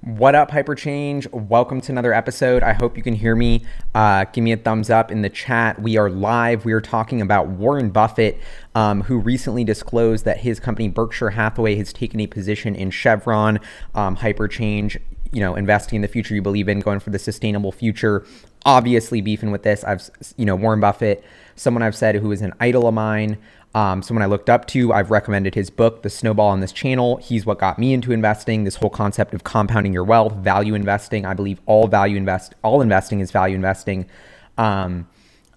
What up, Hyperchange? Welcome to another episode. I hope you can hear me. Uh, give me a thumbs up in the chat. We are live. We are talking about Warren Buffett, um, who recently disclosed that his company Berkshire Hathaway has taken a position in Chevron, um, Hyperchange. You know, investing in the future you believe in, going for the sustainable future. Obviously, beefing with this. I've, you know, Warren Buffett, someone I've said who is an idol of mine. Um, someone I looked up to. I've recommended his book, The Snowball, on this channel. He's what got me into investing. This whole concept of compounding your wealth, value investing. I believe all value invest, all investing is value investing. Um,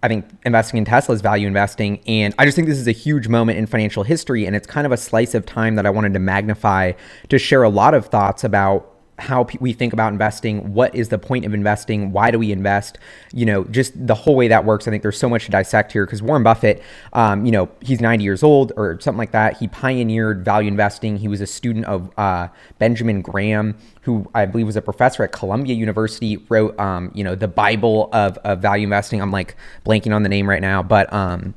I think investing in Tesla is value investing. And I just think this is a huge moment in financial history. And it's kind of a slice of time that I wanted to magnify to share a lot of thoughts about how we think about investing, what is the point of investing, why do we invest, you know, just the whole way that works. I think there's so much to dissect here because Warren Buffett, um, you know, he's 90 years old or something like that. He pioneered value investing. He was a student of uh, Benjamin Graham, who I believe was a professor at Columbia University, wrote, um, you know, the Bible of, of value investing. I'm like blanking on the name right now, but um,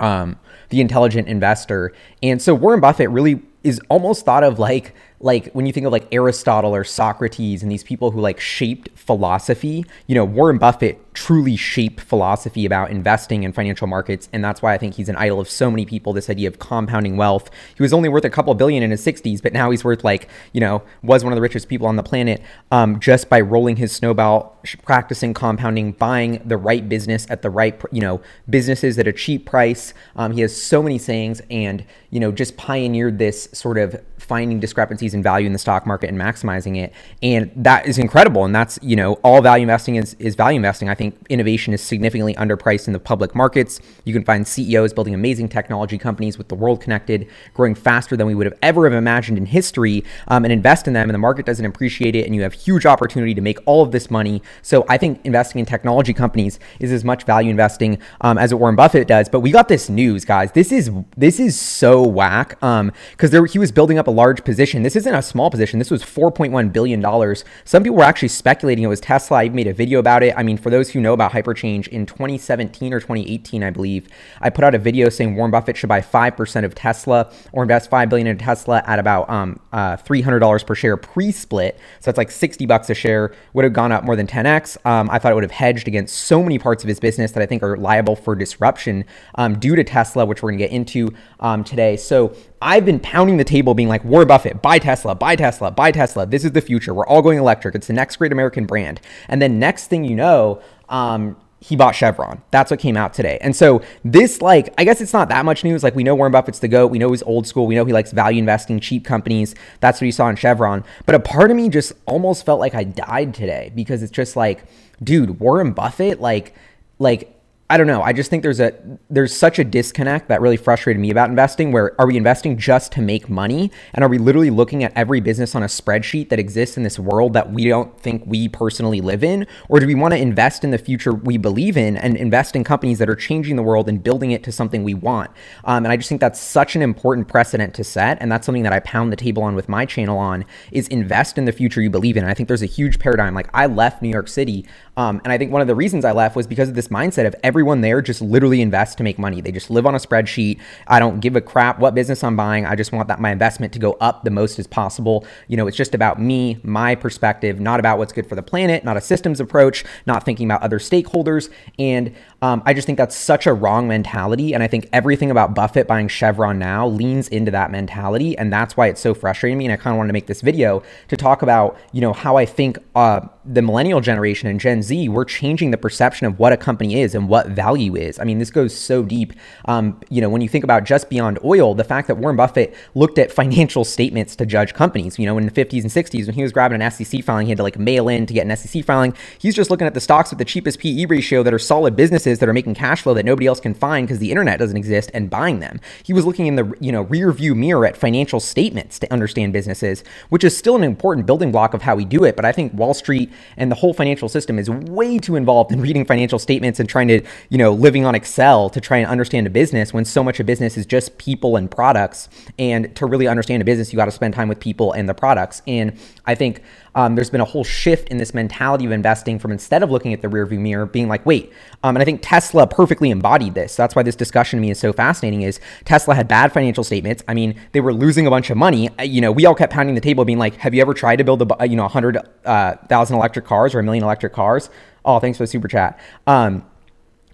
um, the intelligent investor. And so Warren Buffett really is almost thought of like like when you think of like Aristotle or Socrates and these people who like shaped philosophy, you know, Warren Buffett truly shaped philosophy about investing in financial markets. And that's why I think he's an idol of so many people. This idea of compounding wealth. He was only worth a couple billion in his 60s, but now he's worth like, you know, was one of the richest people on the planet um, just by rolling his snowball, practicing compounding, buying the right business at the right, you know, businesses at a cheap price. Um, he has so many sayings and, you know, just pioneered this sort of finding discrepancies in value in the stock market and maximizing it. And that is incredible. And that's, you know, all value investing is, is value investing. I think innovation is significantly underpriced in the public markets. You can find CEOs building amazing technology companies with the world connected, growing faster than we would have ever have imagined in history, um, and invest in them. And the market doesn't appreciate it. And you have huge opportunity to make all of this money. So I think investing in technology companies is as much value investing um, as what Warren Buffett does. But we got this news, guys. This is this is so whack. Um, because there he was building up a large position. This isn't a small position. This was 4.1 billion dollars. Some people were actually speculating it was Tesla. I made a video about it. I mean, for those who know about hyperchange in 2017 or 2018, I believe, I put out a video saying Warren Buffett should buy 5% of Tesla or invest 5 billion in Tesla at about um, uh, $300 per share pre-split. So that's like 60 bucks a share. Would have gone up more than 10x. Um, I thought it would have hedged against so many parts of his business that I think are liable for disruption um, due to Tesla, which we're going to get into um, today. So I've been pounding the table being like, Warren Buffett, buy Tesla, buy Tesla, buy Tesla. This is the future. We're all going electric. It's the next great American brand. And then next thing you know, um, he bought Chevron. That's what came out today. And so this, like, I guess it's not that much news. Like, we know Warren Buffett's the GOAT. We know he's old school. We know he likes value investing, cheap companies. That's what you saw in Chevron. But a part of me just almost felt like I died today because it's just like, dude, Warren Buffett, like, like I don't know. I just think there's a there's such a disconnect that really frustrated me about investing where are we investing just to make money and are we literally looking at every business on a spreadsheet that exists in this world that we don't think we personally live in or do we want to invest in the future we believe in and invest in companies that are changing the world and building it to something we want? Um, and I just think that's such an important precedent to set and that's something that I pound the table on with my channel on is invest in the future you believe in. And I think there's a huge paradigm like I left New York City um, and I think one of the reasons I left was because of this mindset of everyone there just literally invests to make money. They just live on a spreadsheet. I don't give a crap what business I'm buying. I just want that my investment to go up the most as possible. You know, it's just about me, my perspective, not about what's good for the planet, not a systems approach, not thinking about other stakeholders. And um, I just think that's such a wrong mentality. And I think everything about Buffett buying Chevron now leans into that mentality. And that's why it's so frustrating me. And I kind of wanted to make this video to talk about, you know, how I think uh, the millennial generation and Gen Z, we're changing the perception of what a company is and what value is. I mean, this goes so deep. Um, you know, when you think about just beyond oil, the fact that Warren Buffett looked at financial statements to judge companies, you know, in the 50s and 60s, when he was grabbing an SEC filing, he had to like mail in to get an SEC filing. He's just looking at the stocks with the cheapest PE ratio that are solid businesses that are making cash flow that nobody else can find because the internet doesn't exist and buying them. He was looking in the, you know, rear view mirror at financial statements to understand businesses, which is still an important building block of how we do it. But I think Wall Street and the whole financial system is way too involved in reading financial statements and trying to, you know, living on Excel to try and understand a business when so much of business is just people and products. And to really understand a business, you got to spend time with people and the products. And I think um, there's been a whole shift in this mentality of investing from instead of looking at the rearview mirror, being like, wait, um, and I think Tesla perfectly embodied this. That's why this discussion to me is so fascinating. Is Tesla had bad financial statements? I mean, they were losing a bunch of money. Uh, you know, we all kept pounding the table, being like, have you ever tried to build a you know a hundred uh, thousand electric cars or a million electric cars? Oh, thanks for the super chat. Um,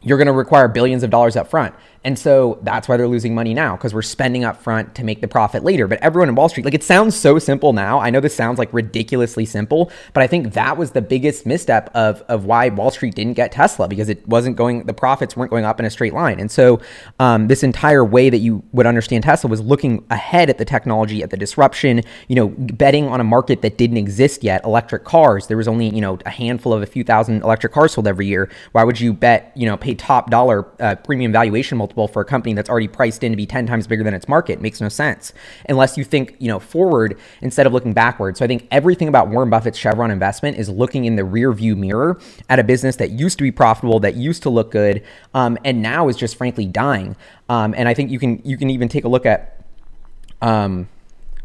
you're going to require billions of dollars up front. And so that's why they're losing money now because we're spending up front to make the profit later. But everyone in Wall Street, like it sounds so simple now. I know this sounds like ridiculously simple, but I think that was the biggest misstep of, of why Wall Street didn't get Tesla because it wasn't going, the profits weren't going up in a straight line. And so um, this entire way that you would understand Tesla was looking ahead at the technology, at the disruption, you know, betting on a market that didn't exist yet, electric cars. There was only, you know, a handful of a few thousand electric cars sold every year. Why would you bet, you know, pay top dollar uh, premium valuation multiple? Multiple for a company that's already priced in to be 10 times bigger than its market. It makes no sense unless you think, you know, forward instead of looking backward. So I think everything about Warren Buffett's Chevron investment is looking in the rear view mirror at a business that used to be profitable, that used to look good, um, and now is just frankly dying. Um, and I think you can you can even take a look at um,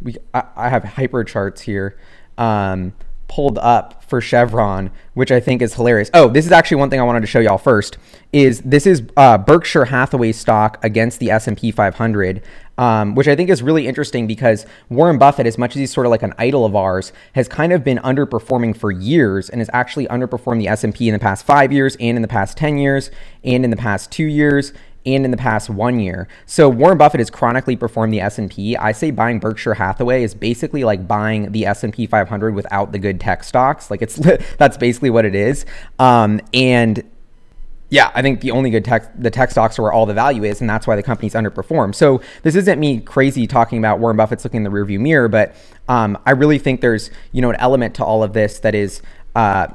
we I, I have hyper charts here. Um, pulled up for Chevron, which I think is hilarious. Oh, this is actually one thing I wanted to show y'all first. Is this is uh, Berkshire Hathaway stock against the S and P 500, um, which I think is really interesting because Warren Buffett, as much as he's sort of like an idol of ours, has kind of been underperforming for years and has actually underperformed the S and P in the past five years and in the past ten years and in the past two years and in the past one year. So Warren Buffett has chronically performed the S&P. I say buying Berkshire Hathaway is basically like buying the S&P 500 without the good tech stocks. Like it's that's basically what it is. Um, and yeah, I think the only good tech the tech stocks are where all the value is, and that's why the companies underperform. So this isn't me crazy talking about Warren Buffett's looking in the rearview mirror, but um, I really think there's you know an element to all of this that is uh,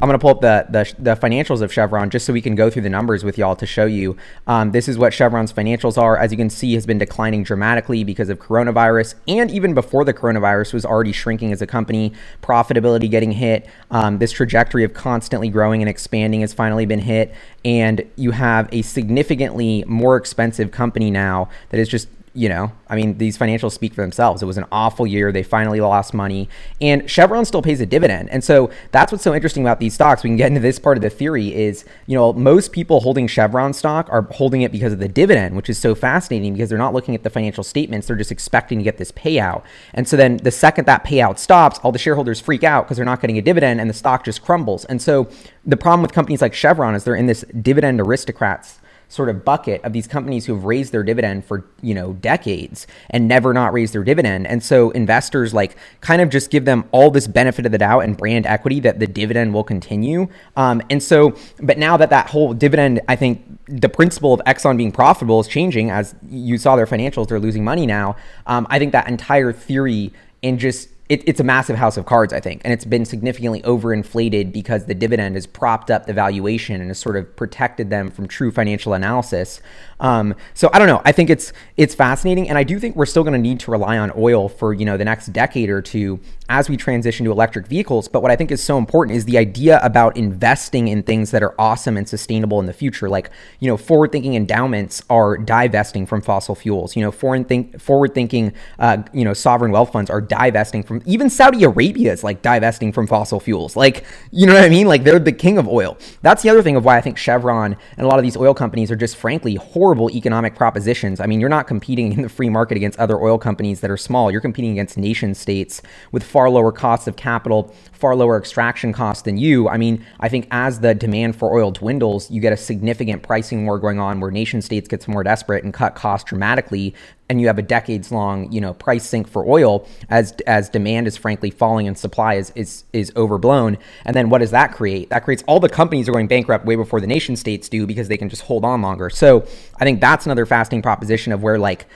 I'm going to pull up the, the, the financials of Chevron just so we can go through the numbers with y'all to show you. Um, this is what Chevron's financials are. As you can see, has been declining dramatically because of coronavirus, and even before the coronavirus was already shrinking as a company. Profitability getting hit. Um, this trajectory of constantly growing and expanding has finally been hit, and you have a significantly more expensive company now that is just you know, I mean, these financials speak for themselves. It was an awful year. They finally lost money. And Chevron still pays a dividend. And so that's what's so interesting about these stocks. We can get into this part of the theory is, you know, most people holding Chevron stock are holding it because of the dividend, which is so fascinating because they're not looking at the financial statements. They're just expecting to get this payout. And so then the second that payout stops, all the shareholders freak out because they're not getting a dividend and the stock just crumbles. And so the problem with companies like Chevron is they're in this dividend aristocrats sort of bucket of these companies who have raised their dividend for you know decades and never not raised their dividend. And so investors like kind of just give them all this benefit of the doubt and brand equity that the dividend will continue. Um, and so but now that that whole dividend i think the principle of exxon being profitable is changing as you saw their financials they're losing money now. Um, i think that entire theory and just it, it's a massive house of cards, I think, and it's been significantly overinflated because the dividend has propped up the valuation and has sort of protected them from true financial analysis. Um, so I don't know. I think it's it's fascinating, and I do think we're still going to need to rely on oil for you know the next decade or two as we transition to electric vehicles. But what I think is so important is the idea about investing in things that are awesome and sustainable in the future. Like you know, forward-thinking endowments are divesting from fossil fuels. You know, foreign think forward-thinking uh, you know sovereign wealth funds are divesting from even Saudi Arabia is like divesting from fossil fuels. Like you know what I mean? Like they're the king of oil. That's the other thing of why I think Chevron and a lot of these oil companies are just frankly horrible economic propositions. I mean, you're not competing in the free market against other oil companies that are small. You're competing against nation states with far lower costs of capital, far lower extraction costs than you. I mean, I think as the demand for oil dwindles, you get a significant pricing war going on where nation states gets more desperate and cut costs dramatically and you have a decades long you know price sink for oil as as demand is frankly falling and supply is is is overblown. And then what does that create? That creates all the companies are going bankrupt way before the nation states do because they can just hold on longer. So i think that's another fascinating proposition of where like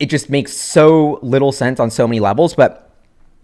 it just makes so little sense on so many levels but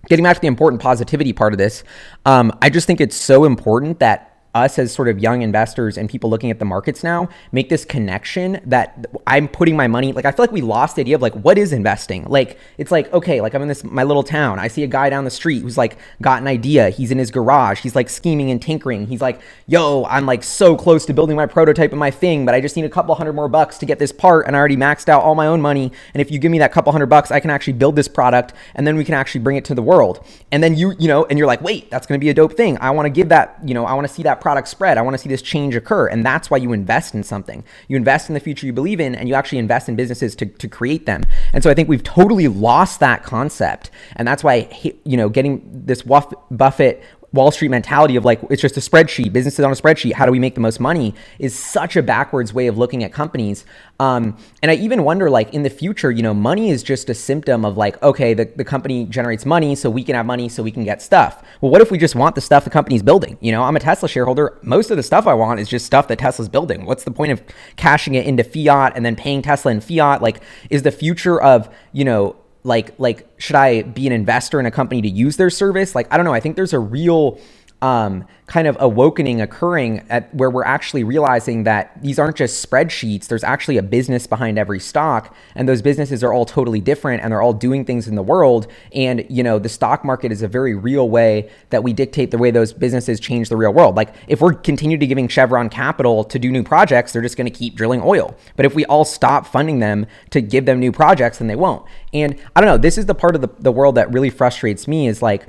getting back to the important positivity part of this um, i just think it's so important that us as sort of young investors and people looking at the markets now make this connection that I'm putting my money like I feel like we lost the idea of like what is investing? Like it's like okay like I'm in this my little town. I see a guy down the street who's like got an idea. He's in his garage. He's like scheming and tinkering. He's like yo I'm like so close to building my prototype of my thing but I just need a couple hundred more bucks to get this part and I already maxed out all my own money. And if you give me that couple hundred bucks I can actually build this product and then we can actually bring it to the world. And then you you know and you're like wait that's going to be a dope thing. I want to give that you know I want to see that product spread. I want to see this change occur. And that's why you invest in something. You invest in the future you believe in, and you actually invest in businesses to, to create them. And so I think we've totally lost that concept. And that's why, you know, getting this Buffett Wall Street mentality of like it's just a spreadsheet, businesses on a spreadsheet. How do we make the most money? Is such a backwards way of looking at companies. Um, and I even wonder, like in the future, you know, money is just a symptom of like, okay, the, the company generates money, so we can have money, so we can get stuff. Well, what if we just want the stuff the company's building? You know, I'm a Tesla shareholder. Most of the stuff I want is just stuff that Tesla's building. What's the point of cashing it into fiat and then paying Tesla in fiat? Like, is the future of you know like like should I be an investor in a company to use their service? Like I don't know. I think there's a real um, kind of awakening occurring at where we're actually realizing that these aren't just spreadsheets. There's actually a business behind every stock, and those businesses are all totally different, and they're all doing things in the world. And you know, the stock market is a very real way that we dictate the way those businesses change the real world. Like if we're continue to giving Chevron capital to do new projects, they're just going to keep drilling oil. But if we all stop funding them to give them new projects, then they won't. And I don't know. This is the part of the, the world that really frustrates me. Is like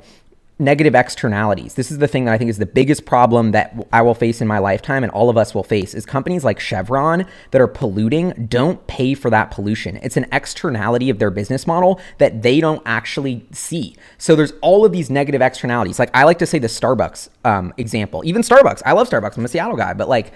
negative externalities. This is the thing that I think is the biggest problem that I will face in my lifetime and all of us will face is companies like Chevron that are polluting don't pay for that pollution. It's an externality of their business model that they don't actually see. So there's all of these negative externalities. Like I like to say the Starbucks um, example. Even Starbucks. I love Starbucks. I'm a Seattle guy, but like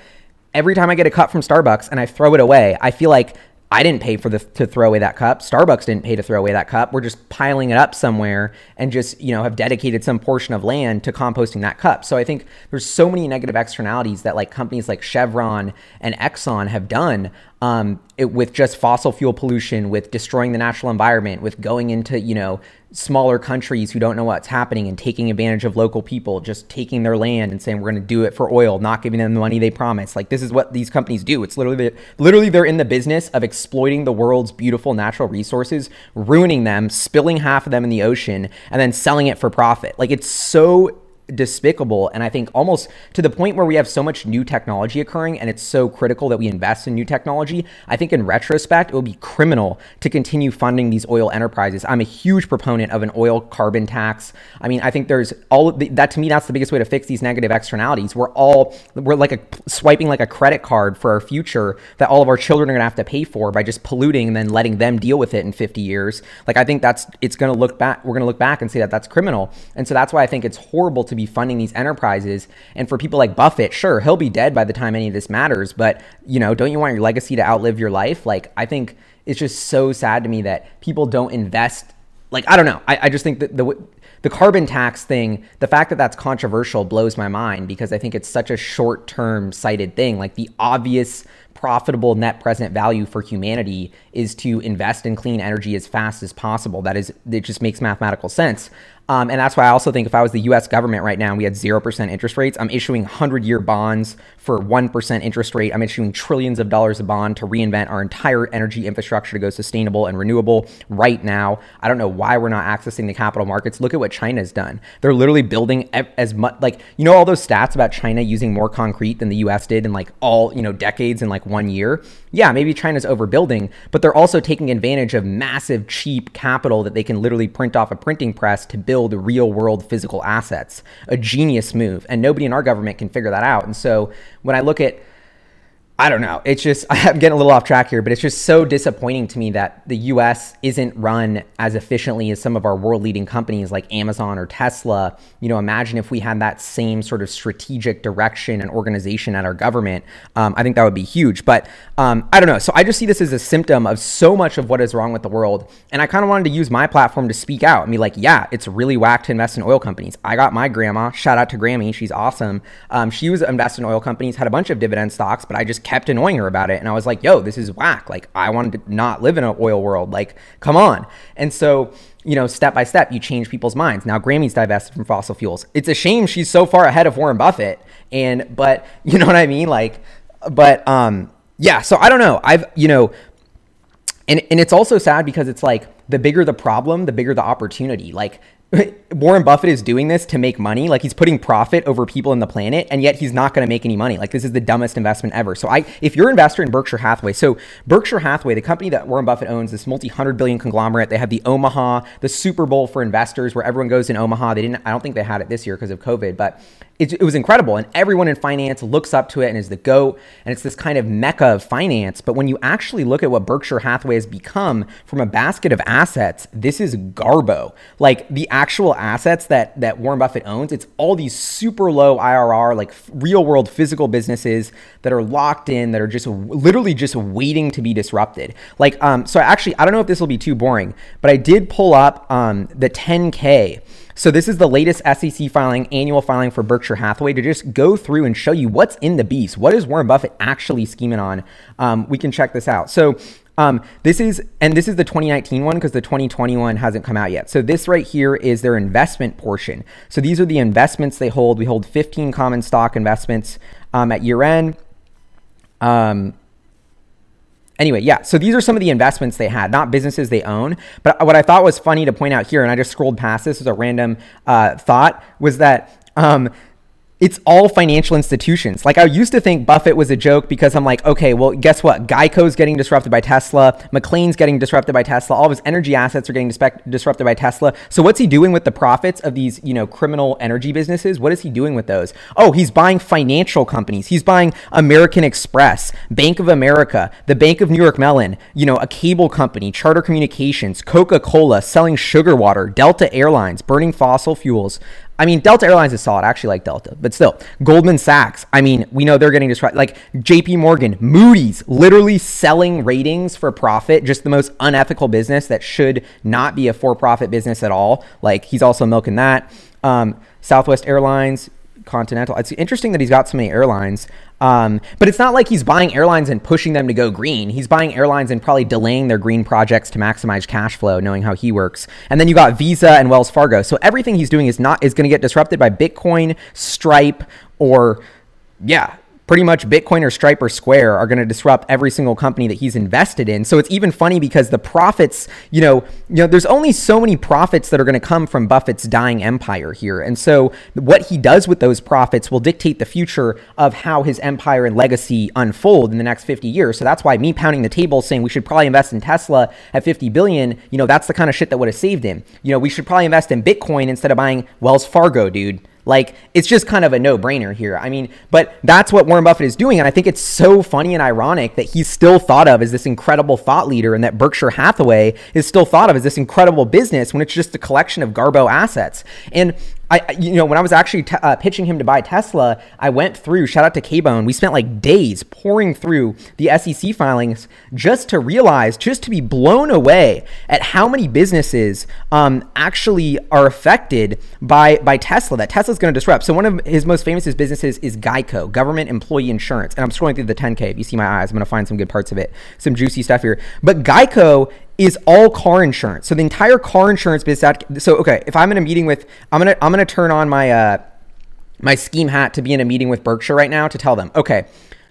every time I get a cup from Starbucks and I throw it away, I feel like I didn't pay for the to throw away that cup. Starbucks didn't pay to throw away that cup. We're just piling it up somewhere and just, you know, have dedicated some portion of land to composting that cup. So I think there's so many negative externalities that like companies like Chevron and Exxon have done um, it, with just fossil fuel pollution, with destroying the natural environment, with going into, you know, smaller countries who don't know what's happening and taking advantage of local people, just taking their land and saying we're going to do it for oil, not giving them the money they promise. Like this is what these companies do. It's literally literally they're in the business of exploiting the world's beautiful natural resources, ruining them, spilling half of them in the ocean and then selling it for profit. Like it's so despicable. And i think almost to the point where we have so much new technology occurring and it's so critical that we invest in new technology i think in retrospect it would be criminal to continue funding these oil enterprises. I'm a huge proponent of an oil carbon tax. I mean i think there's all the, that to me that's the biggest way to fix these negative externalities. We're all we're like a swiping like a credit card for our future that all of our children are going to have to pay for by just polluting and then letting them deal with it in 50 years. Like i think that's it's going to look back we're going to look back and say that that's criminal. And so that's why i think it's horrible to be funding these enterprises. And for people like Buffett, sure, he'll be dead by the time any of this matters. But, you know, don't you want your legacy to outlive your life? Like, I think it's just so sad to me that people don't invest. Like, I don't know. I, I just think that the, the carbon tax thing, the fact that that's controversial blows my mind because I think it's such a short term sighted thing. Like, the obvious profitable net present value for humanity is to invest in clean energy as fast as possible. That is, it just makes mathematical sense. Um, and that's why I also think if I was the US government right now and we had 0% interest rates, I'm issuing 100 year bonds for 1% interest rate. I'm issuing trillions of dollars of bond to reinvent our entire energy infrastructure to go sustainable and renewable right now. I don't know why we're not accessing the capital markets. Look at what China's done. They're literally building as much, like, you know, all those stats about China using more concrete than the US did in like all, you know, decades in like one year. Yeah, maybe China's overbuilding, but they're also taking advantage of massive, cheap capital that they can literally print off a printing press to build build real world physical assets. A genius move. And nobody in our government can figure that out. And so when I look at I don't know. It's just, I'm getting a little off track here, but it's just so disappointing to me that the US isn't run as efficiently as some of our world leading companies like Amazon or Tesla. You know, imagine if we had that same sort of strategic direction and organization at our government. Um, I think that would be huge. But um, I don't know. So I just see this as a symptom of so much of what is wrong with the world. And I kind of wanted to use my platform to speak out and be like, yeah, it's really whack to invest in oil companies. I got my grandma, shout out to Grammy, she's awesome. Um, she was invested in oil companies, had a bunch of dividend stocks, but I just kept annoying her about it. And I was like, yo, this is whack. Like, I wanted to not live in an oil world. Like, come on. And so, you know, step by step, you change people's minds. Now Grammy's divested from fossil fuels. It's a shame she's so far ahead of Warren Buffett. And but you know what I mean? Like, but um, yeah. So I don't know. I've you know, and and it's also sad because it's like the bigger the problem, the bigger the opportunity. Like Warren Buffett is doing this to make money. Like he's putting profit over people in the planet, and yet he's not going to make any money. Like this is the dumbest investment ever. So I, if you're an investor in Berkshire Hathaway, so Berkshire Hathaway, the company that Warren Buffett owns, this multi-hundred billion conglomerate, they have the Omaha, the Super Bowl for investors, where everyone goes in Omaha. They didn't. I don't think they had it this year because of COVID, but it, it, was incredible. And everyone in finance looks up to it and is the GOAT. And it's this kind of mecca of finance. But when you actually look at what Berkshire Hathaway has become from a basket of assets, this is garbo. Like the actual assets that, that Warren Buffett owns, it's all these super low IRR, like real world physical businesses that are locked in, that are just literally just waiting to be disrupted. Like, um, so actually, I don't know if this will be too boring, but I did pull up um, the 10K so this is the latest SEC filing, annual filing for Berkshire Hathaway to just go through and show you what's in the beast. What is Warren Buffett actually scheming on? Um, we can check this out. So um, this is, and this is the 2019 one because the 2021 hasn't come out yet. So this right here is their investment portion. So these are the investments they hold. We hold 15 common stock investments um, at year end. Um, Anyway, yeah, so these are some of the investments they had, not businesses they own. But what I thought was funny to point out here, and I just scrolled past this as a random uh, thought, was that um, it's all financial institutions. Like I used to think Buffett was a joke because I'm like, okay, well, guess what? Geico's getting disrupted by Tesla. McLane's getting disrupted by Tesla. All of his energy assets are getting disrupted by Tesla. So what's he doing with the profits of these, you know, criminal energy businesses? What is he doing with those? Oh, he's buying financial companies. He's buying American Express, Bank of America, the Bank of New York Mellon, you know, a cable company, Charter Communications, Coca-Cola, selling sugar water, Delta Airlines, burning fossil fuels. I mean, Delta Airlines is solid. I actually like Delta, but still, Goldman Sachs. I mean, we know they're getting disrupted. Like J.P. Morgan, Moody's, literally selling ratings for profit. Just the most unethical business that should not be a for-profit business at all. Like he's also milking that. Um, Southwest Airlines, Continental. It's interesting that he's got so many airlines. Um, but it's not like he's buying airlines and pushing them to go green. He's buying airlines and probably delaying their green projects to maximize cash flow, knowing how he works. And then you got Visa and Wells Fargo. So everything he's doing is not is going to get disrupted by Bitcoin, Stripe, or yeah, pretty much Bitcoin or Stripe or Square are going to disrupt every single company that he's invested in. So it's even funny because the profits, you know, you know, there's only so many profits that are going to come from Buffett's dying empire here. And so what he does with those profits will dictate the future of how his empire and legacy unfold in the next 50 years. So that's why me pounding the table saying we should probably invest in Tesla at 50 billion, you know, that's the kind of shit that would have saved him. You know, we should probably invest in Bitcoin instead of buying Wells Fargo, dude. Like it's just kind of a no-brainer here. I mean, but that's what Warren Buffett is doing, and I think it's so funny and ironic that he's still thought of as this incredible thought leader, and that Berkshire Hathaway is still thought of as this incredible business when it's just a collection of Garbo assets. And I, you know, when I was actually t- uh, pitching him to buy Tesla, I went through, shout out to K-Bone, we spent like days pouring through the SEC filings just to realize, just to be blown away at how many businesses um, actually are affected by, by Tesla, that Tesla's going to disrupt. So one of his most famous businesses is Geico, Government Employee Insurance. And I'm scrolling through the 10K. If you see my eyes, I'm going to find some good parts of it, some juicy stuff here. But Geico is all car insurance. So the entire car insurance business. So okay, if I'm in a meeting with, I'm gonna I'm gonna turn on my uh, my scheme hat to be in a meeting with Berkshire right now to tell them, okay,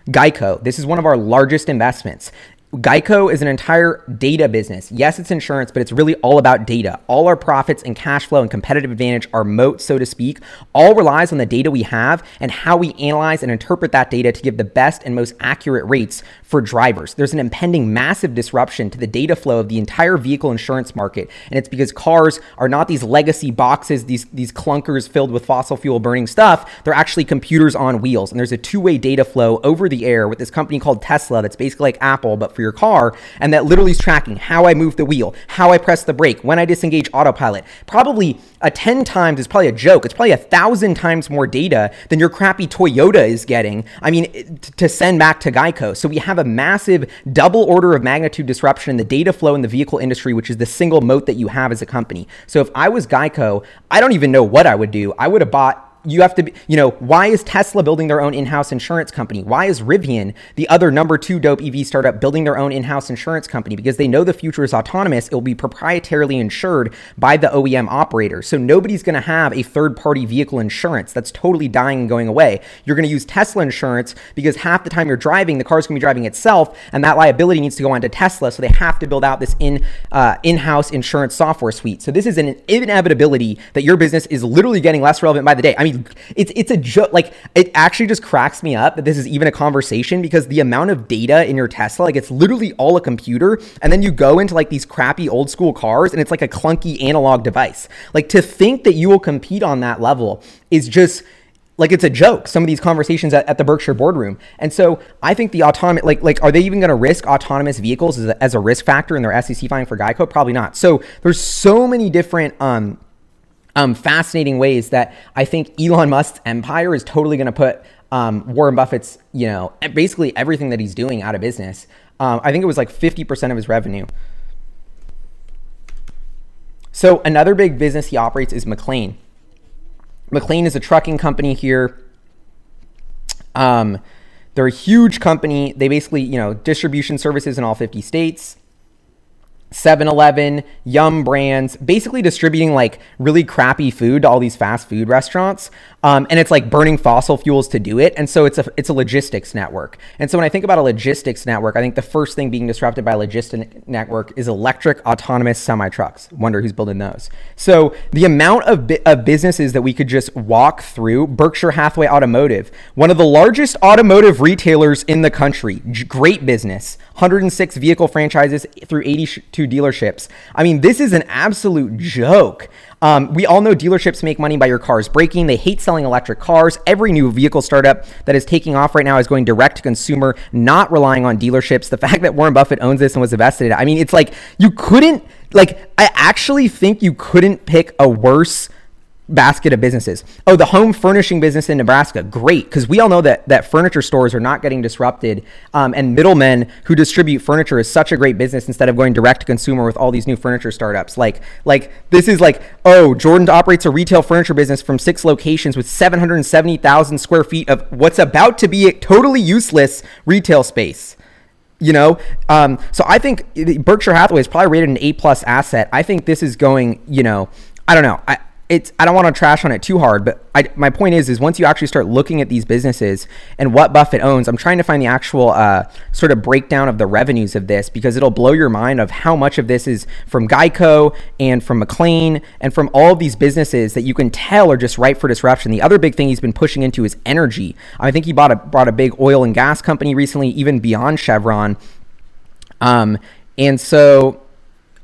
Geico, this is one of our largest investments. Geico is an entire data business. Yes, it's insurance, but it's really all about data. All our profits and cash flow and competitive advantage, our moat, so to speak, all relies on the data we have and how we analyze and interpret that data to give the best and most accurate rates for drivers. There's an impending massive disruption to the data flow of the entire vehicle insurance market, and it's because cars are not these legacy boxes, these these clunkers filled with fossil fuel burning stuff. They're actually computers on wheels, and there's a two-way data flow over the air with this company called Tesla that's basically like Apple but for your car, and that literally is tracking how I move the wheel, how I press the brake, when I disengage autopilot. Probably a 10 times is probably a joke. It's probably a thousand times more data than your crappy Toyota is getting. I mean, to send back to Geico. So we have a massive double order of magnitude disruption in the data flow in the vehicle industry, which is the single moat that you have as a company. So if I was Geico, I don't even know what I would do. I would have bought you have to be, you know, why is Tesla building their own in-house insurance company? Why is Rivian, the other number two dope EV startup, building their own in-house insurance company? Because they know the future is autonomous. It will be proprietarily insured by the OEM operator. So nobody's going to have a third-party vehicle insurance. That's totally dying and going away. You're going to use Tesla insurance because half the time you're driving, the car's going to be driving itself, and that liability needs to go onto Tesla. So they have to build out this in uh, in-house insurance software suite. So this is an inevitability that your business is literally getting less relevant by the day. I mean, it's it's a joke. Like it actually just cracks me up that this is even a conversation because the amount of data in your Tesla, like it's literally all a computer, and then you go into like these crappy old school cars, and it's like a clunky analog device. Like to think that you will compete on that level is just like it's a joke some of these conversations at, at, the berkshire boardroom and so i think the autonomous like like are they even going to risk autonomous vehicles as a, as a risk factor in their sec filing for geico probably not so there's so many different um um, fascinating ways that I think Elon Musk's empire is totally going to put um, Warren Buffett's, you know, basically everything that he's doing out of business. Um, I think it was like 50% of his revenue. So another big business he operates is McLane. McLane is a trucking company here. Um, they're a huge company. They basically, you know, distribution services in all 50 states. 7 Eleven, Yum Brands, basically distributing like really crappy food to all these fast food restaurants. Um, and it's like burning fossil fuels to do it. And so it's a, it's a logistics network. And so when I think about a logistics network, I think the first thing being disrupted by a logistics network is electric autonomous semi trucks. Wonder who's building those. So the amount of, bi- of businesses that we could just walk through Berkshire Hathaway Automotive, one of the largest automotive retailers in the country, great business, 106 vehicle franchises through 82 dealerships. I mean, this is an absolute joke. Um, we all know dealerships make money by your cars breaking. They hate selling electric cars. Every new vehicle startup that is taking off right now is going direct to consumer, not relying on dealerships. The fact that Warren Buffett owns this and was invested in it, I mean, it's like you couldn't, like, I actually think you couldn't pick a worse basket of businesses. Oh, the home furnishing business in Nebraska, great, because we all know that that furniture stores are not getting disrupted, um, and middlemen who distribute furniture is such a great business instead of going direct to consumer with all these new furniture startups. Like, like this is like, oh, Jordan operates a retail furniture business from six locations with 770,000 square feet of what's about to be a totally useless retail space you know um, so i think berkshire hathaway is probably rated an a plus asset i think this is going you know i don't know I, it's I don't want to trash on it too hard, but I, my point is is once you actually start looking at these businesses and what Buffett owns, I'm trying to find the actual uh, sort of breakdown of the revenues of this because it'll blow your mind of how much of this is from Geico and from McLane and from all of these businesses that you can tell are just ripe for disruption. The other big thing he's been pushing into is energy. I think he bought a brought a big oil and gas company recently, even beyond Chevron. Um, and so,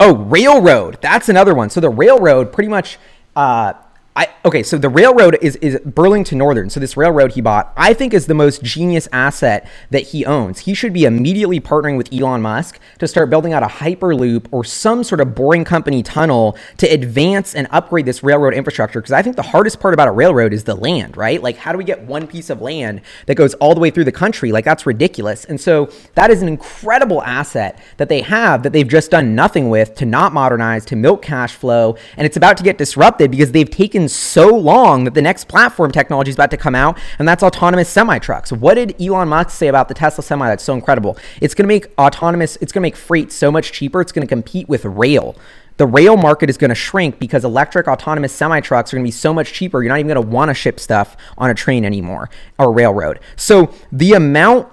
oh, railroad. That's another one. So the railroad pretty much uh, I okay, so the railroad is is Burlington Northern. So this railroad he bought, I think, is the most genius asset that he owns. He should be immediately partnering with Elon Musk to start building out a hyperloop or some sort of boring company tunnel to advance and upgrade this railroad infrastructure. Because I think the hardest part about a railroad is the land, right? Like, how do we get one piece of land that goes all the way through the country? Like, that's ridiculous. And so that is an incredible asset that they have that they've just done nothing with to not modernize, to milk cash flow, and it's about to get disrupted because they've taken so long that the next platform technology is about to come out, and that's autonomous semi trucks. What did Elon Musk say about the Tesla semi that's so incredible? It's going to make autonomous, it's going to make freight so much cheaper, it's going to compete with rail. The rail market is going to shrink because electric autonomous semi trucks are going to be so much cheaper. You're not even going to want to ship stuff on a train anymore or railroad. So the amount,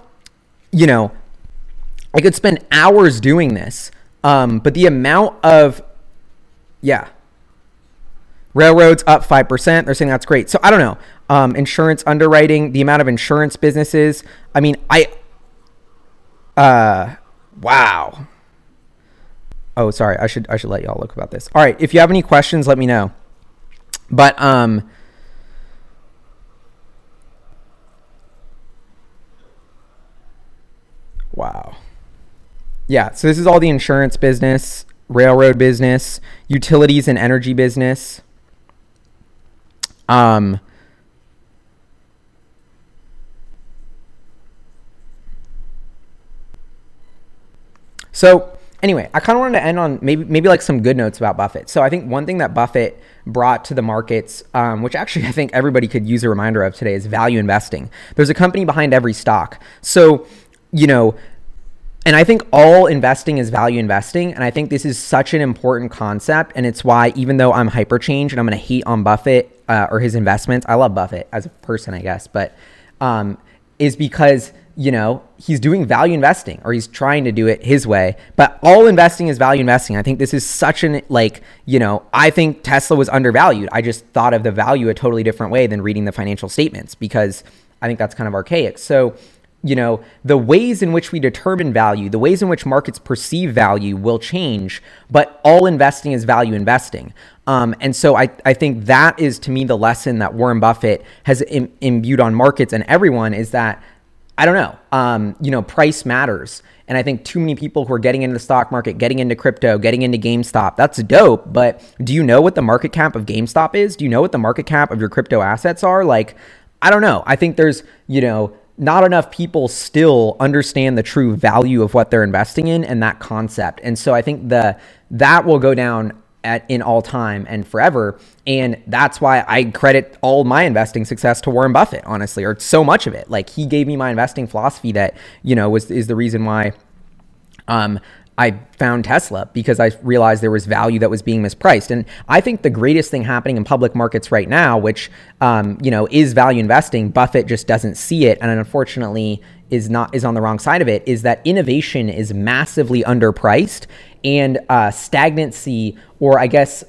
you know, I could spend hours doing this, um, but the amount of, yeah, Railroads up 5%. They're saying that's great. So I don't know. Um, insurance underwriting, the amount of insurance businesses. I mean, I, uh, wow. Oh, sorry. I should, I should let y'all look about this. All right. If you have any questions, let me know. But, um, wow. Yeah. So this is all the insurance business, railroad business, utilities and energy business. Um, so anyway, I kind of wanted to end on maybe maybe like some good notes about Buffett. So I think one thing that Buffett brought to the markets, um, which actually I think everybody could use a reminder of today, is value investing. There's a company behind every stock. So you know. And I think all investing is value investing. And I think this is such an important concept. And it's why, even though I'm hyper change and I'm going to hate on Buffett uh, or his investments, I love Buffett as a person, I guess, but um, is because you know, he's doing value investing or he's trying to do it his way. But all investing is value investing. I think this is such an like, you know, I think Tesla was undervalued. I just thought of the value a totally different way than reading the financial statements because I think that's kind of archaic. So, you know, the ways in which we determine value, the ways in which markets perceive value will change, but all investing is value investing. Um, and so I, I think that is to me the lesson that Warren Buffett has Im- imbued on markets and everyone is that I don't know. Um, you know, price matters. And I think too many people who are getting into the stock market, getting into crypto, getting into GameStop, that's dope. But do you know what the market cap of GameStop is? Do you know what the market cap of your crypto assets are? Like, I don't know. I think there's, you know, not enough people still understand the true value of what they're investing in and that concept. And so I think the that will go down at in all time and forever. And that's why I credit all my investing success to Warren Buffett, honestly, or so much of it. Like he gave me my investing philosophy that, you know, was is the reason why um, I found Tesla because I realized there was value that was being mispriced. And I think the greatest thing happening in public markets right now, which um, you know is value investing, Buffett just doesn't see it, and unfortunately is not is on the wrong side of it. Is that innovation is massively underpriced, and uh, stagnancy, or I guess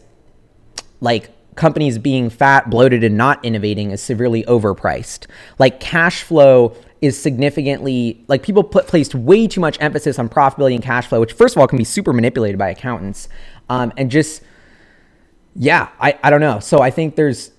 like companies being fat, bloated, and not innovating is severely overpriced. Like cash flow is significantly like people put placed way too much emphasis on profitability and cash flow, which first of all can be super manipulated by accountants, um, and just yeah, I I don't know. So I think there's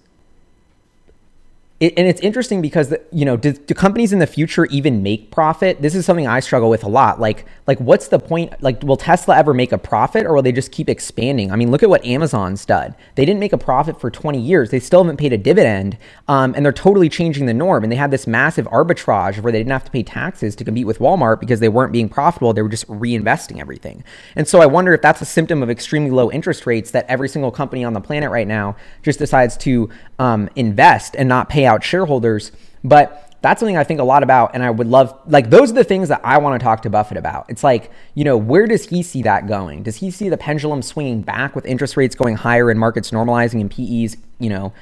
it, and it's interesting because the, you know do, do, companies in the future even make profit? This is something i struggle with a lot. Like like what's the point? Like will tesla ever make a profit or will they just keep expanding? I mean look at what amazon's done. They didn't make a profit for 20 years. They still haven't paid a dividend um, and they're totally changing the norm. And they had this massive arbitrage where they didn't have to pay taxes to compete with walmart because they weren't being profitable. They were just reinvesting everything. And so i wonder if that's a symptom of extremely low interest rates that every single company on the planet right now just decides to um, invest and not pay out out shareholders. But that's something I think a lot about. And I would love, like, those are the things that I want to talk to Buffett about. It's like, you know, where does he see that going? Does he see the pendulum swinging back with interest rates going higher and markets normalizing and PEs, you know,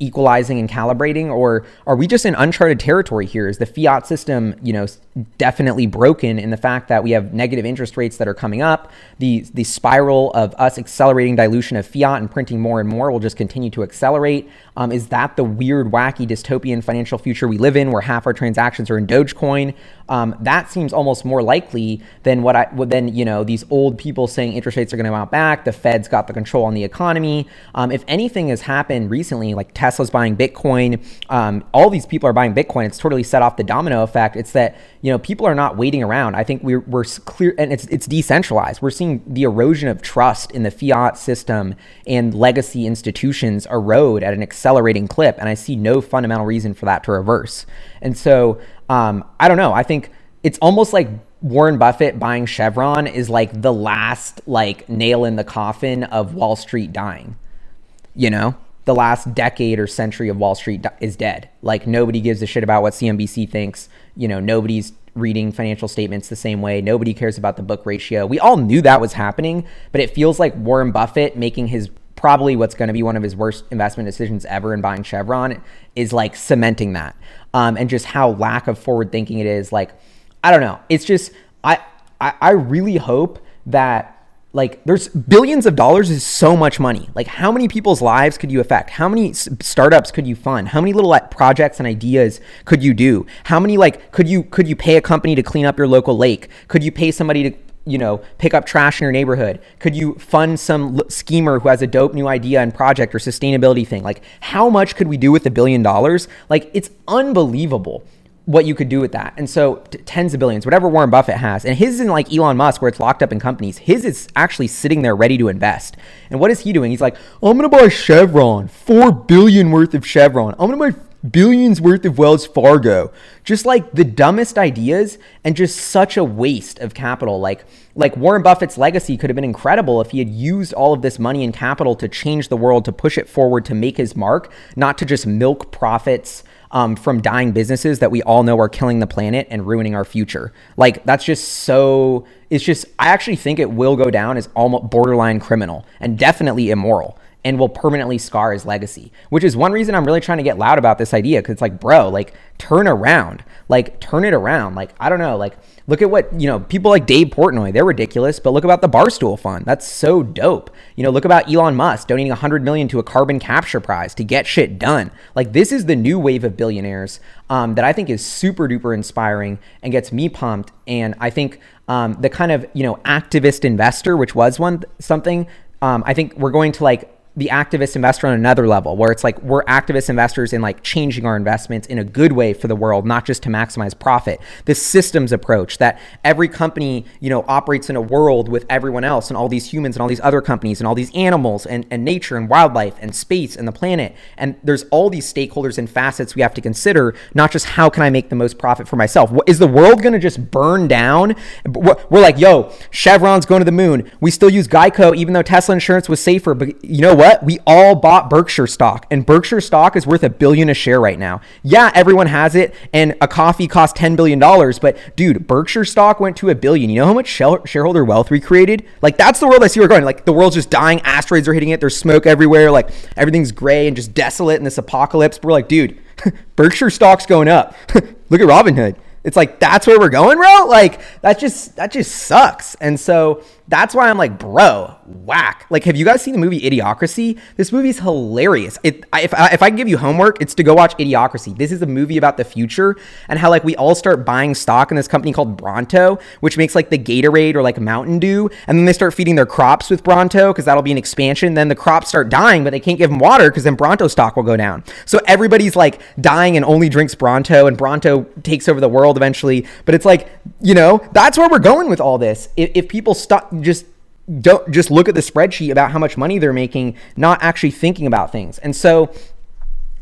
equalizing and calibrating or are we just in uncharted territory here? Is the fiat system you know definitely broken in the fact that we have negative interest rates that are coming up? The the spiral of us accelerating dilution of fiat and printing more and more will just continue to accelerate. Um, is that the weird wacky dystopian financial future we live in where half our transactions are in dogecoin um, that seems almost more likely than what I than you know these old people saying interest rates are going to mount back. The Fed's got the control on the economy. Um, if anything has happened recently, like Tesla's buying Bitcoin, um, all these people are buying Bitcoin. It's totally set off the domino effect. It's that you know people are not waiting around. I think we're we're clear, and it's it's decentralized. We're seeing the erosion of trust in the fiat system and legacy institutions erode at an accelerating clip, and I see no fundamental reason for that to reverse. And so um, I don't know. I think it's almost like Warren Buffett buying Chevron is like the last like nail in the coffin of Wall Street dying. You know, the last decade or century of Wall Street is dead. Like nobody gives a shit about what CNBC thinks. You know, nobody's reading financial statements the same way. Nobody cares about the book ratio. We all knew that was happening, but it feels like Warren Buffett making his probably what's going to be one of his worst investment decisions ever in buying Chevron is like cementing that. Um, and just how lack of forward thinking it is. Like, I don't know. It's just, I, I, I really hope that like there's billions of dollars is so much money like how many people's lives could you affect how many startups could you fund how many little like, projects and ideas could you do how many like could you could you pay a company to clean up your local lake could you pay somebody to you know, pick up trash in your neighborhood? Could you fund some schemer who has a dope new idea and project or sustainability thing? Like, how much could we do with a billion dollars? Like, it's unbelievable what you could do with that. And so t- tens of billions, whatever Warren Buffett has. And his isn't like Elon Musk where it's locked up in companies. His is actually sitting there ready to invest. And what is he doing? He's like, I'm going to buy Chevron, 4 billion worth of Chevron. I'm to buy billions worth of Wells Fargo. Just like the dumbest ideas and just such a waste of capital. Like like Warren Buffett's legacy could have been incredible if he had used all of this money and capital to change the world, to push it forward, to make his mark, not to just milk profits um, from dying businesses that we all know are killing the planet and ruining our future. Like that's just so. It's just I actually think it will go down as almost borderline criminal and definitely immoral and will permanently scar his legacy. Which is one reason I'm really trying to get loud about this idea because it's like, bro, like turn around, like turn it around. Like I don't know, like look at what you know people like Dave Portnoy, they're ridiculous, but look about the Barstool Fund, that's so dope. You know, look about Elon Musk donating 100 million to a carbon capture prize to get shit done. Like this is the new wave of billionaires um, that I think is super duper inspiring and gets me pumped. And I think um, the kind of you know activist investor, which was one something. Um, I think we're going to like the activist investor on another level where it's like we're activist investors in like changing our investments in a good way for the world not just to maximize profit. This systems approach that every company you know operates in a world with everyone else and all these humans and all these other companies and all these animals and, and nature and wildlife and space and the planet. And there's all these stakeholders and facets we have to consider not just how can i make the most profit for myself? Is the world going to just burn down? We're like yo chevron's going to the moon. We still use geico even though tesla insurance was safer but you know what what? We all bought Berkshire stock, and Berkshire stock is worth a billion a share right now. Yeah, everyone has it, and a coffee costs $10 billion, but dude, Berkshire stock went to a billion. You know how much shareholder wealth we created? Like, that's the world I see we're going. Like, the world's just dying, asteroids are hitting it, there's smoke everywhere, like, everything's gray and just desolate in this apocalypse. We're like, dude, Berkshire stock's going up. Look at Robinhood. It's like that's where we're going, bro. Like that just that just sucks. And so that's why I'm like, bro, whack. Like, have you guys seen the movie Idiocracy? This movie's hilarious. It, if, I, if I can give you homework, it's to go watch Idiocracy. This is a movie about the future and how, like, we all start buying stock in this company called Brawndo, which makes, like, the Gatorade or, like, Mountain Dew. And then they start feeding their crops with Brawndo because that'll be an expansion. Then the crops start dying, but they can't give them water because then Brawndo stock will go down. So everybody's, like, dying and only drinks Brawndo, and Brawndo takes over the world eventually. But it's like, you know, that's where we're going with all this. If, if people stop, just don't just look at the spreadsheet about how much money they're making, not actually thinking about things. And so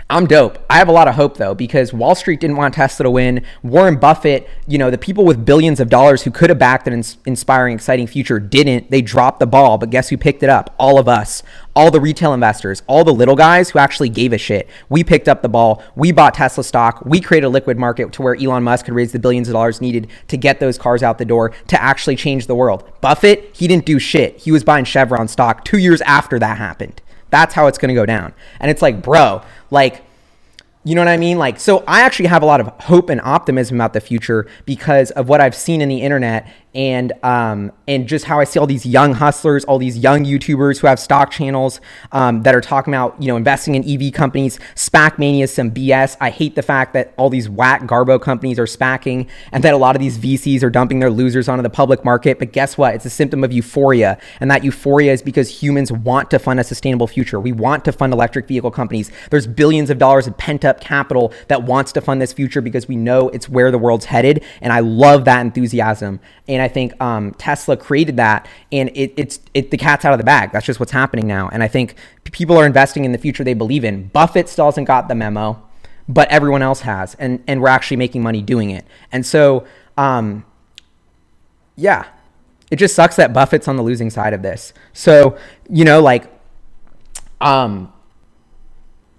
I'm dope. I have a lot of hope though because Wall Street didn't want Tesla to win. Warren Buffett, you know, the people with billions of dollars who could have backed an ins- inspiring, exciting future didn't. They dropped the ball, but guess who picked it up? All of us. All the retail investors, all the little guys who actually gave a shit. We picked up the ball. We bought Tesla stock. We created a liquid market to where Elon Musk could raise the billions of dollars needed to get those cars out the door to actually change the world. Buffett, he didn't do shit. He was buying Chevron stock 2 years after that happened. That's how it's going to go down. And it's like, bro, like, you know what I mean? Like, so I actually have a lot of hope and optimism about the future because of what I've seen in the internet and um, and just how I see all these young hustlers, all these young YouTubers who have stock channels um, that are talking about you know investing in EV companies. SPAC mania is some BS. I hate the fact that all these whack Garbo companies are SPACing and that a lot of these VCs are dumping their losers onto the public market. But guess what? It's a symptom of euphoria, and that euphoria is because humans want to fund a sustainable future. We want to fund electric vehicle companies. There's billions of dollars of pent up capital that wants to fund this future because we know it's where the world's headed, and I love that enthusiasm. And I think um, Tesla created that, and it, it's it, the cat's out of the bag. That's just what's happening now. And I think people are investing in the future they believe in. Buffett still hasn't got the memo, but everyone else has, and and we're actually making money doing it. And so, um, yeah, it just sucks that Buffett's on the losing side of this. So you know, like, um,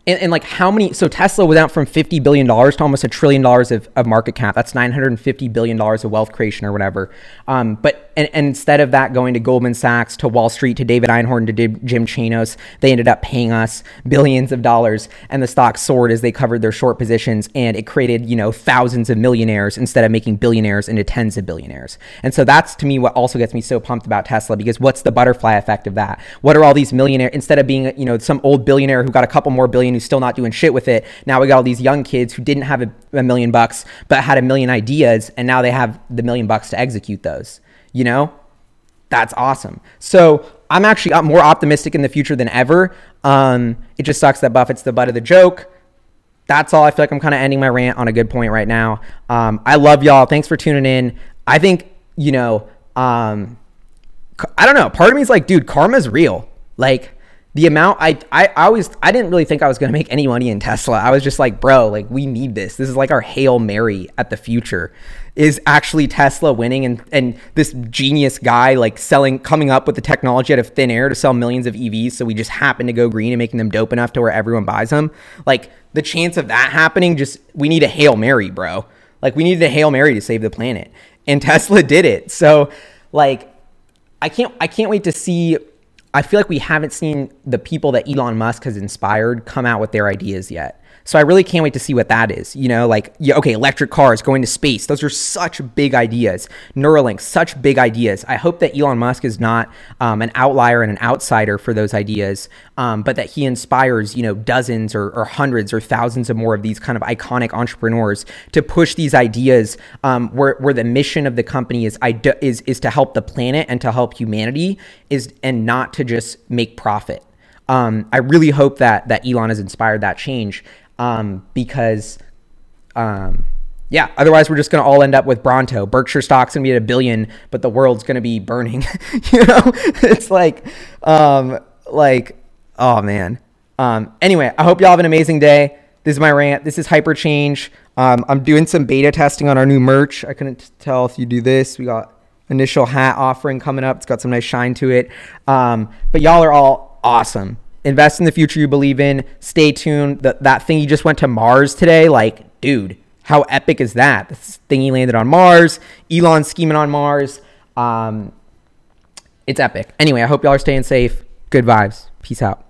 and, and, like how many so tesla went out from 50 billion dollars to almost a trillion dollars of, of market cap. That's 950 billion dollars of wealth creation or whatever. Um, but and, and, instead of that going to goldman sachs to wall street to david einhorn to jim chanos they ended up paying us billions of dollars. And the stock soared as they covered their short positions and it created you know thousands of millionaires instead of making billionaires into tens of billionaires. And so that's to me what also gets me so pumped about tesla because what's the butterfly effect of that? What are all these millionaires instead of being you know some old billionaire who got a couple more billion still not doing shit with it. Now we got all these young kids who didn't have a, a million bucks, but had a million ideas, and now they have the million bucks to execute those. You know, that's awesome. So I'm actually more optimistic in the future than ever. Um, it just sucks that Buffett's the butt of the joke. That's all. I feel like I'm kind of ending my rant on a good point right now. Um, I love y'all. Thanks for tuning in. I think, you know, um, I don't know. Part of me is like, dude, karma's real. Like, the amount I, I I always I didn't really think I was gonna make any money in Tesla. I was just like, bro, like we need this. This is like our hail mary at the future. Is actually Tesla winning and and this genius guy like selling coming up with the technology out of thin air to sell millions of EVs. So we just happen to go green and making them dope enough to where everyone buys them. Like the chance of that happening, just we need a hail mary, bro. Like we needed a hail mary to save the planet, and Tesla did it. So like I can't I can't wait to see I feel like we haven't seen the people that Elon Musk has inspired come out with their ideas yet. So I really can't wait to see what that is. You know, like, yeah, okay, electric cars going to space. Those are such big ideas. Neuralink, such big ideas. I hope that Elon Musk is not um, an outlier and an outsider for those ideas, um, but that he inspires, you know, dozens or, or, hundreds or thousands of more of these kind of iconic entrepreneurs to push these ideas um, where, where the mission of the company is, is, is to help the planet and to help humanity is and not to just make profit. Um, I really hope that that Elon has inspired that change um, because, um, yeah, otherwise we're just going to all end up with Brawndo. Berkshire stock's going to be at a billion, but the world's going to be burning. you know, it's like, um, like, oh man. Um, anyway, I hope y'all have an amazing day. This is my rant. This is Hyperchange. Um, I'm doing some beta testing on our new merch. I couldn't tell if you do this. We got initial hat offering coming up. It's got some nice shine to it. Um, but y'all are all awesome invest in the future you believe in. Stay tuned. That that thing you just went to Mars today, like, dude, how epic is that? This thing he landed on Mars. Elon scheming on Mars. Um, it's epic. Anyway, I hope y'all are staying safe. Good vibes. Peace out.